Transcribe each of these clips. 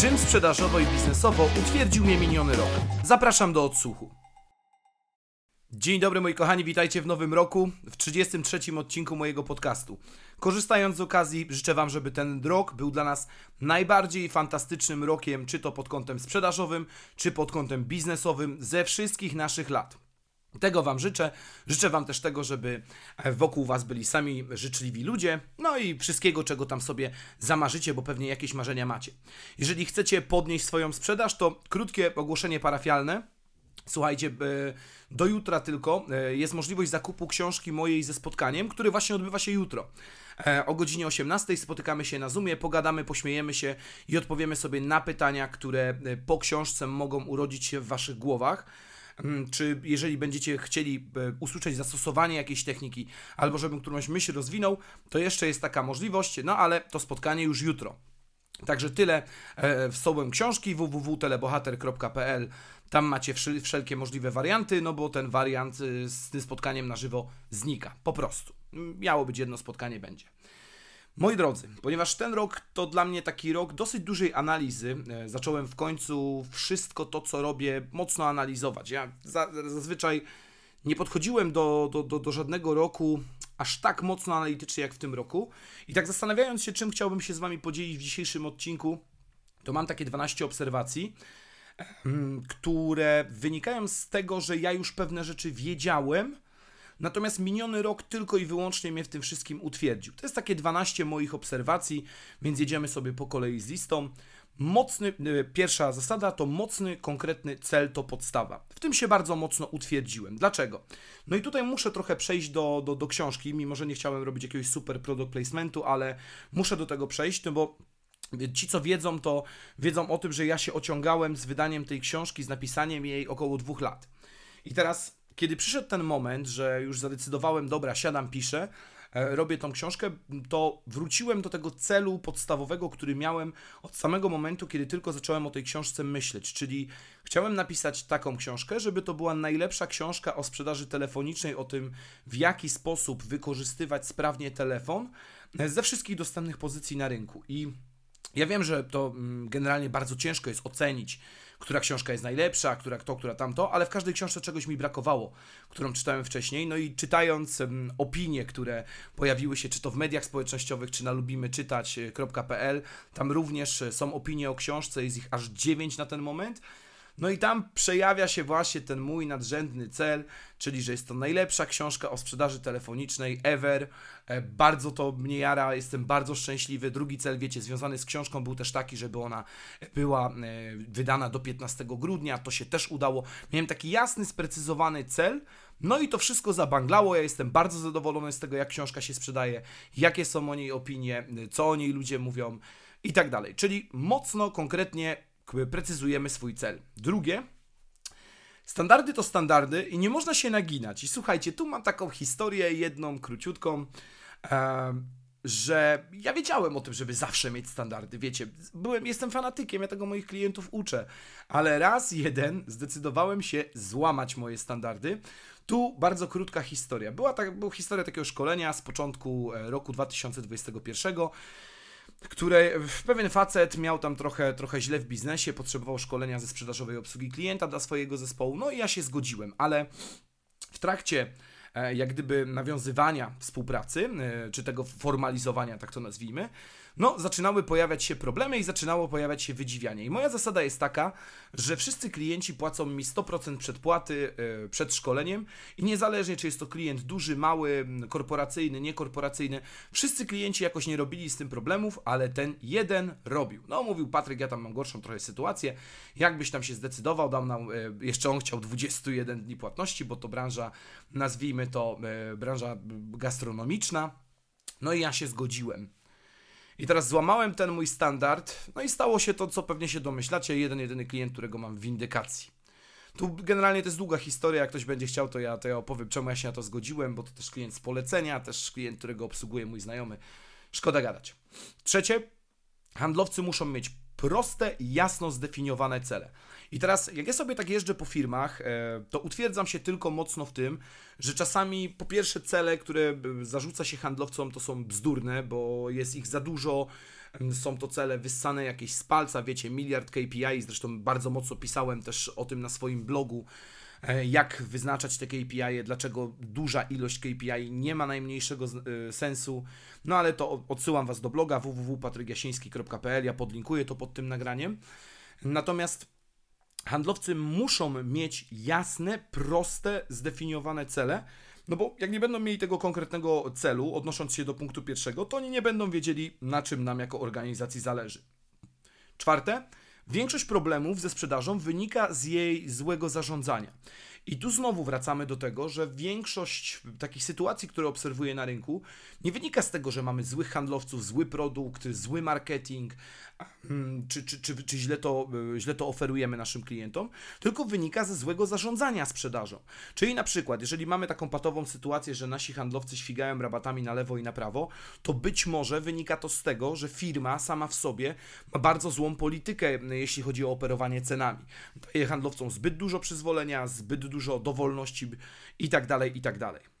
Czym sprzedażowo i biznesowo utwierdził mnie miniony rok? Zapraszam do odsłuchu. Dzień dobry moi kochani, witajcie w nowym roku, w 33 odcinku mojego podcastu. Korzystając z okazji, życzę Wam, żeby ten rok był dla nas najbardziej fantastycznym rokiem, czy to pod kątem sprzedażowym, czy pod kątem biznesowym, ze wszystkich naszych lat. Tego Wam życzę. Życzę Wam też tego, żeby wokół Was byli sami życzliwi ludzie, no i wszystkiego, czego tam sobie zamarzycie, bo pewnie jakieś marzenia macie. Jeżeli chcecie podnieść swoją sprzedaż, to krótkie ogłoszenie parafialne. Słuchajcie, e, do jutra tylko e, jest możliwość zakupu książki mojej ze spotkaniem, które właśnie odbywa się jutro. E, o godzinie 18 spotykamy się na Zoomie, pogadamy, pośmiejemy się i odpowiemy sobie na pytania, które po książce mogą urodzić się w Waszych głowach. Mm, czy jeżeli będziecie chcieli usłyszeć zastosowanie jakiejś techniki, albo żebym którąś myśl rozwinął, to jeszcze jest taka możliwość, no ale to spotkanie już jutro. Także tyle w sobą książki www.telebohater.pl tam macie wszelkie możliwe warianty, no bo ten wariant y, z tym spotkaniem na żywo znika. Po prostu. Miało być jedno spotkanie, będzie. Moi drodzy, ponieważ ten rok to dla mnie taki rok dosyć dużej analizy, e, zacząłem w końcu wszystko to, co robię, mocno analizować. Ja zazwyczaj nie podchodziłem do, do, do, do żadnego roku aż tak mocno analitycznie jak w tym roku. I tak zastanawiając się, czym chciałbym się z Wami podzielić w dzisiejszym odcinku, to mam takie 12 obserwacji, które wynikają z tego, że ja już pewne rzeczy wiedziałem, natomiast miniony rok tylko i wyłącznie mnie w tym wszystkim utwierdził. To jest takie 12 moich obserwacji, więc jedziemy sobie po kolei z listą. Mocny, e, pierwsza zasada to mocny, konkretny cel to podstawa. W tym się bardzo mocno utwierdziłem. Dlaczego? No i tutaj muszę trochę przejść do, do, do książki, mimo że nie chciałem robić jakiegoś super product placementu, ale muszę do tego przejść, no bo Ci, co wiedzą, to wiedzą o tym, że ja się ociągałem z wydaniem tej książki, z napisaniem jej około dwóch lat. I teraz, kiedy przyszedł ten moment, że już zadecydowałem, dobra, siadam, piszę, e, robię tą książkę, to wróciłem do tego celu podstawowego, który miałem od samego momentu, kiedy tylko zacząłem o tej książce myśleć. Czyli chciałem napisać taką książkę, żeby to była najlepsza książka o sprzedaży telefonicznej, o tym, w jaki sposób wykorzystywać sprawnie telefon e, ze wszystkich dostępnych pozycji na rynku. I ja wiem, że to mm, generalnie bardzo ciężko jest ocenić, która książka jest najlepsza, która to, która tamto, ale w każdej książce czegoś mi brakowało, którą czytałem wcześniej. No i czytając opinie, które pojawiły się czy to w mediach społecznościowych, czy na lubimyczytać.pl, tam również są opinie o książce, jest ich aż 9 na ten moment. No i tam przejawia się właśnie ten mój nadrzędny cel, czyli że jest to najlepsza książka o sprzedaży telefonicznej ever. E, bardzo to mnie jara, jestem bardzo szczęśliwy. Drugi cel, wiecie, związany z książką był też taki, żeby ona była e, wydana do 15 grudnia. To się też udało. Miałem taki jasny, sprecyzowany cel. No i to wszystko zabanglało. Ja jestem bardzo zadowolony z tego, jak książka się sprzedaje, jakie są o niej opinie, co o niej ludzie mówią i tak dalej. Czyli mocno, konkretnie precyzujemy swój cel. Drugie, standardy to standardy i nie można się naginać. I słuchajcie, tu mam taką historię, jedną króciutką. Że ja wiedziałem o tym, żeby zawsze mieć standardy. Wiecie, byłem, jestem fanatykiem, ja tego moich klientów uczę, ale raz jeden zdecydowałem się złamać moje standardy. Tu bardzo krótka historia. Była, tak, była historia takiego szkolenia z początku e, roku 2021 które pewien facet miał tam trochę, trochę źle w biznesie, potrzebował szkolenia ze sprzedażowej obsługi klienta dla swojego zespołu, no i ja się zgodziłem, ale w trakcie jak gdyby nawiązywania współpracy, e, czy tego formalizowania, tak to nazwijmy, no zaczynały pojawiać się problemy i zaczynało pojawiać się wydziwianie. I moja zasada jest taka, że wszyscy klienci płacą mi 100% przedpłaty yy, przed szkoleniem i niezależnie czy jest to klient duży, mały, korporacyjny, niekorporacyjny, wszyscy klienci jakoś nie robili z tym problemów, ale ten jeden robił. No mówił Patryk, ja tam mam gorszą trochę sytuację, jakbyś tam się zdecydował, dał nam, jeszcze on chciał 21 dni płatności, bo to branża, nazwijmy to yy, branża gastronomiczna, no i ja się zgodziłem. I teraz złamałem ten mój standard, no i stało się to, co pewnie się domyślacie, jeden, jedyny klient, którego mam w windykacji. Tu generalnie to jest długa historia, jak ktoś będzie chciał, to ja, to ja opowiem, czemu ja się na to zgodziłem, bo to też klient z polecenia, też klient, którego obsługuje mój znajomy. Szkoda gadać. Trzecie, handlowcy muszą mieć proste, jasno zdefiniowane cele. I teraz, jak ja sobie tak jeżdżę po firmach, e, to utwierdzam się tylko mocno w tym, że czasami po pierwsze cele, które e, zarzuca się handlowcom, to są bzdurne, bo jest ich za dużo, są to cele wyssane jakieś z palca, wiecie, miliard KPI, zresztą bardzo mocno pisałem też o tym na swoim blogu, jak wyznaczać te KPI, dlaczego duża ilość KPI nie ma najmniejszego sensu. No ale to odsyłam Was do bloga www.patrygiasiński.pl, ja podlinkuję to pod tym nagraniem. Natomiast handlowcy muszą mieć jasne, proste, zdefiniowane cele, no bo jak nie będą mieli tego konkretnego celu, odnosząc się do punktu pierwszego, to oni nie będą wiedzieli, na czym nam jako organizacji zależy. Czwarte, większość problemów ze sprzedażą wynika z jej złego zarządzania. I tu znowu wracamy do tego, że większość takich sytuacji, które obserwuję na rynku, nie wynika z tego, że mamy złych handlowców, zły produkt, zły marketing, czy, czy, czy, czy źle, to, e, źle to oferujemy naszym klientom, tylko wynika ze złego zarządzania sprzedażą. Czyli na przykład, jeżeli mamy taką patową sytuację, że nasi handlowcy świgają rabatami na lewo i na prawo, to być może wynika to z tego, że firma sama w sobie ma bardzo złą politykę, jeśli chodzi o operowanie cenami. Daje handlowcom zbyt dużo przyzwolenia, zbyt dużo dowolności i tak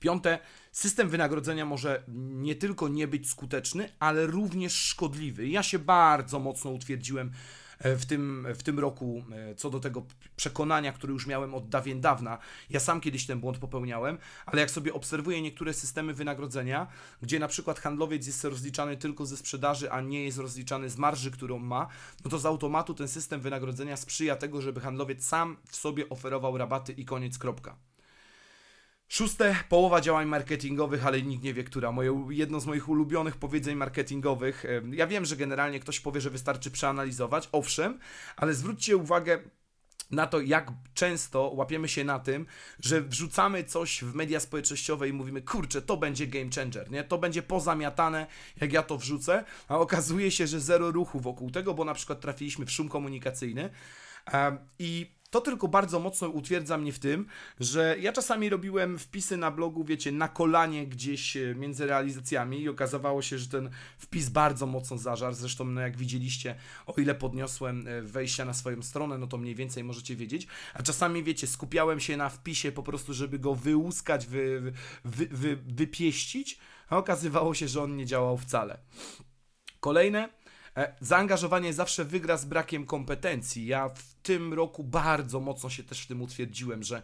Piąte, system wynagrodzenia może nie tylko nie być skuteczny, ale również szkodliwy. Ja się bardzo mocno utwierdziłem E, w tym, w tym roku e, co do tego przekonania, które już miałem od dawien dawna. Ja sam kiedyś ten błąd popełniałem, ale jak sobie obserwuję niektóre systemy wynagrodzenia, gdzie na przykład handlowiec jest rozliczany tylko ze sprzedaży, a nie jest rozliczany z marży, którą ma, no to z automatu ten system wynagrodzenia sprzyja tego, żeby handlowiec sam w sobie oferował rabaty i koniec kropka. Szóste, połowa działań marketingowych, ale nikt nie wie, która. Moje, jedno z moich ulubionych powiedzeń marketingowych. Ja wiem, że generalnie ktoś powie, że wystarczy przeanalizować, owszem, ale zwróćcie uwagę na to, jak często łapiemy się na tym, że wrzucamy coś w media społecznościowe i mówimy, kurczę, to będzie game changer, nie? To będzie pozamiatane, jak ja to wrzucę, a okazuje się, że zero ruchu wokół tego, bo na przykład trafiliśmy w szum komunikacyjny i to tylko bardzo mocno utwierdza mnie w tym, że ja czasami robiłem wpisy na blogu, wiecie, na kolanie gdzieś e, między realizacjami i okazywało się, że ten wpis bardzo mocno zażarł. Zresztą, no jak widzieliście, o ile podniosłem e, wejścia na swoją stronę, no to mniej więcej możecie wiedzieć. A czasami, wiecie, skupiałem się na wpisie po prostu, żeby go wyłuskać, wy, wy, wy, wypieścić, a okazywało się, że on nie działał wcale. Kolejne zaangażowanie zawsze wygra z brakiem kompetencji. Ja w tym roku bardzo mocno się też w tym utwierdziłem, że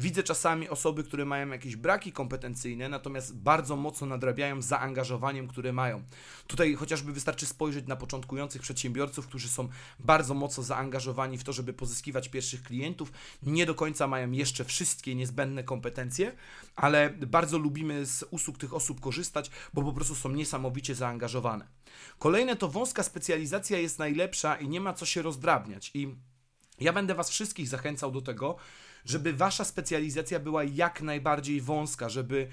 Widzę czasami osoby, które mają jakieś braki kompetencyjne, natomiast bardzo mocno nadrabiają zaangażowaniem, które mają. Tutaj chociażby wystarczy spojrzeć na początkujących przedsiębiorców, którzy są bardzo mocno zaangażowani w to, żeby pozyskiwać pierwszych klientów. Nie do końca mają jeszcze wszystkie niezbędne kompetencje, ale bardzo lubimy z usług tych osób korzystać, bo po prostu są niesamowicie zaangażowane. Kolejne to wąska specjalizacja jest najlepsza i nie ma co się rozdrabniać. I ja będę Was wszystkich zachęcał do tego, żeby wasza specjalizacja była jak najbardziej wąska, żeby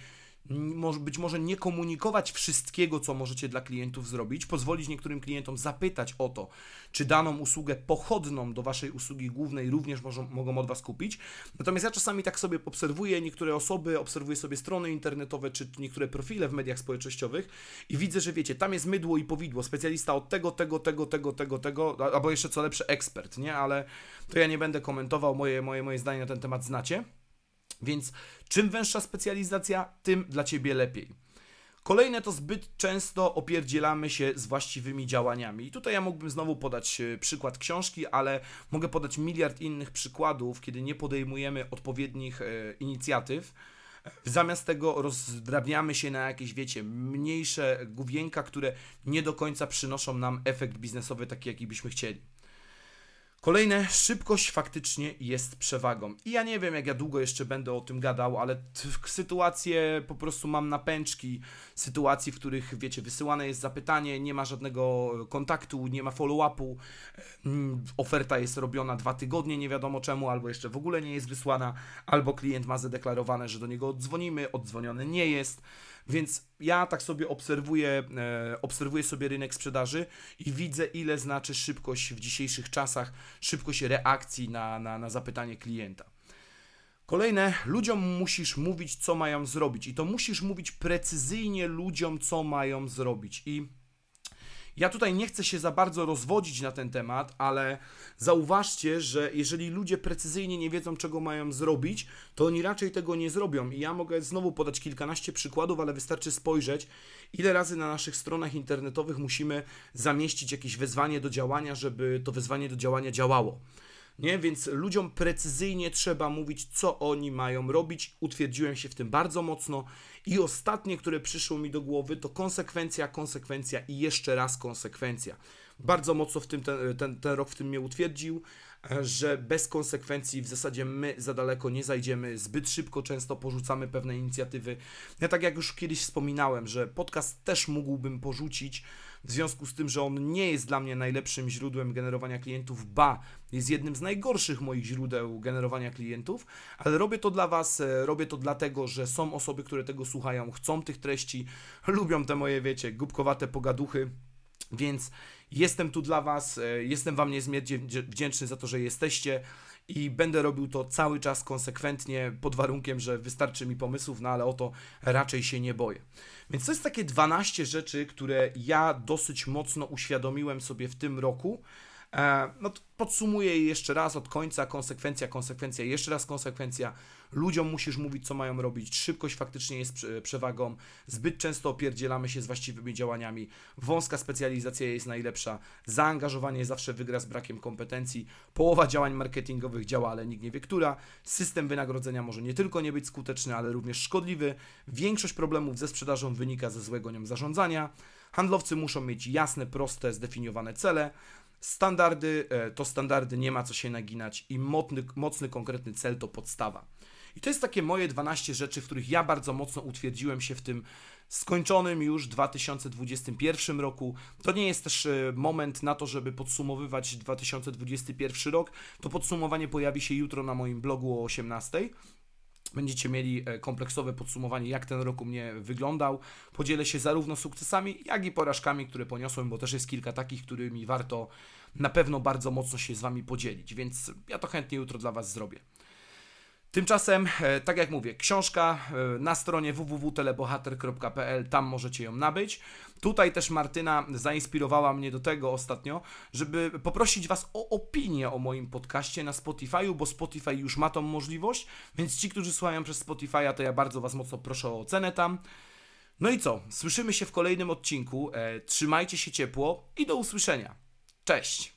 być może nie komunikować wszystkiego, co możecie dla klientów zrobić, pozwolić niektórym klientom zapytać o to, czy daną usługę pochodną do Waszej usługi głównej również mogą, mogą od Was kupić. Natomiast ja czasami tak sobie obserwuję niektóre osoby, obserwuję sobie strony internetowe, czy niektóre profile w mediach społecznościowych i widzę, że wiecie, tam jest mydło i powidło, specjalista od tego, tego, tego, tego, tego, tego, albo jeszcze co lepsze, ekspert, nie? Ale to ja nie będę komentował, moje, moje, moje zdanie na ten temat znacie. Więc czym węższa specjalizacja, tym dla Ciebie lepiej. Kolejne to zbyt często opierdzielamy się z właściwymi działaniami. I tutaj ja mógłbym znowu podać e, przykład książki, ale mogę podać miliard innych przykładów, kiedy nie podejmujemy odpowiednich e, inicjatyw. Zamiast tego rozdrabniamy się na jakieś, wiecie, mniejsze główienka, które nie do końca przynoszą nam efekt biznesowy taki, jaki byśmy chcieli. Kolejne, szybkość faktycznie jest przewagą. I ja nie wiem, jak ja długo jeszcze będę o tym gadał, ale sytuacje po prostu mam na pęczki, sytuacji, w których, wiecie, wysyłane jest zapytanie, nie ma żadnego kontaktu, nie ma follow-upu, mm, oferta jest robiona dwa tygodnie, nie wiadomo czemu, albo jeszcze w ogóle nie jest wysłana, albo klient ma zadeklarowane, że do niego oddzwonimy, oddzwoniony nie jest. Więc ja tak sobie obserwuję, e, obserwuję sobie rynek sprzedaży i widzę, ile znaczy szybkość w dzisiejszych czasach, szybkość reakcji na, na, na zapytanie klienta. Kolejne, ludziom musisz mówić, co mają zrobić, i to musisz mówić precyzyjnie ludziom, co mają zrobić. I ja tutaj nie chcę się za bardzo rozwodzić na ten temat, ale zauważcie, że jeżeli ludzie precyzyjnie nie wiedzą, czego mają zrobić, to oni raczej tego nie zrobią. I ja mogę znowu podać kilkanaście przykładów, ale wystarczy spojrzeć, ile razy na naszych stronach internetowych musimy zamieścić jakieś wezwanie do działania, żeby to wezwanie do działania działało. Nie? Więc ludziom precyzyjnie trzeba mówić, co oni mają robić. Utwierdziłem się w tym bardzo mocno. I ostatnie, które przyszło mi do głowy, to konsekwencja, konsekwencja i jeszcze raz konsekwencja. Bardzo mocno w tym ten, ten, ten rok w tym mnie utwierdził, że bez konsekwencji w zasadzie my za daleko nie zajdziemy, zbyt szybko często porzucamy pewne inicjatywy. Ja tak jak już kiedyś wspominałem, że podcast też mógłbym porzucić, w związku z tym, że on nie jest dla mnie najlepszym źródłem generowania klientów, ba, jest jednym z najgorszych moich źródeł generowania klientów, ale robię to dla Was, e, robię to dlatego, że są osoby, które tego słuchają, chcą tych treści, lubią te moje, wiecie, głupkowate pogaduchy, więc jestem tu dla Was, e, jestem Wam niezmiernie wdzięczny za to, że jesteście i będę robił to cały czas konsekwentnie, pod warunkiem, że wystarczy mi pomysłów, no ale o to raczej się nie boję. Więc to jest takie 12 rzeczy, które ja dosyć mocno uświadomiłem sobie w tym roku. E, no podsumuję je jeszcze raz od końca, konsekwencja, konsekwencja, jeszcze raz konsekwencja. Ludziom musisz mówić, co mają robić. Szybkość faktycznie jest przewagą. Zbyt często opierdzielamy się z właściwymi działaniami. Wąska specjalizacja jest najlepsza. Zaangażowanie zawsze wygra z brakiem kompetencji. Połowa działań marketingowych działa, ale nikt nie wie, która. System wynagrodzenia może nie tylko nie być skuteczny, ale również szkodliwy. Większość problemów ze sprzedażą wynika ze złego nią zarządzania. Handlowcy muszą mieć jasne, proste, zdefiniowane cele. Standardy e, to standardy, nie ma co się naginać i mocny, mocny konkretny cel to podstawa. I to jest takie moje 12 rzeczy, w których ja bardzo mocno utwierdziłem się w tym skończonym już 2021 roku. To nie jest też e, moment na to, żeby podsumowywać 2021 rok. To podsumowanie pojawi się jutro na moim blogu o 18 będziecie mieli e, kompleksowe podsumowanie, jak ten rok u mnie wyglądał. Podzielę się zarówno sukcesami, jak i porażkami, które poniosłem, bo też jest kilka takich, którymi warto na pewno bardzo mocno się z Wami podzielić, więc ja to chętnie jutro dla Was zrobię. Tymczasem, e, tak jak mówię, książka e, na stronie www.telebohater.pl, tam możecie ją nabyć. Tutaj też Martyna zainspirowała mnie do tego ostatnio, żeby poprosić Was o opinię o moim podcaście na Spotify'u, bo Spotify już ma tą możliwość, więc ci, którzy słuchają przez Spotify'a, to ja bardzo Was mocno proszę o ocenę tam. No i co? Słyszymy się w kolejnym odcinku. E, trzymajcie się ciepło i do usłyszenia. Cześć!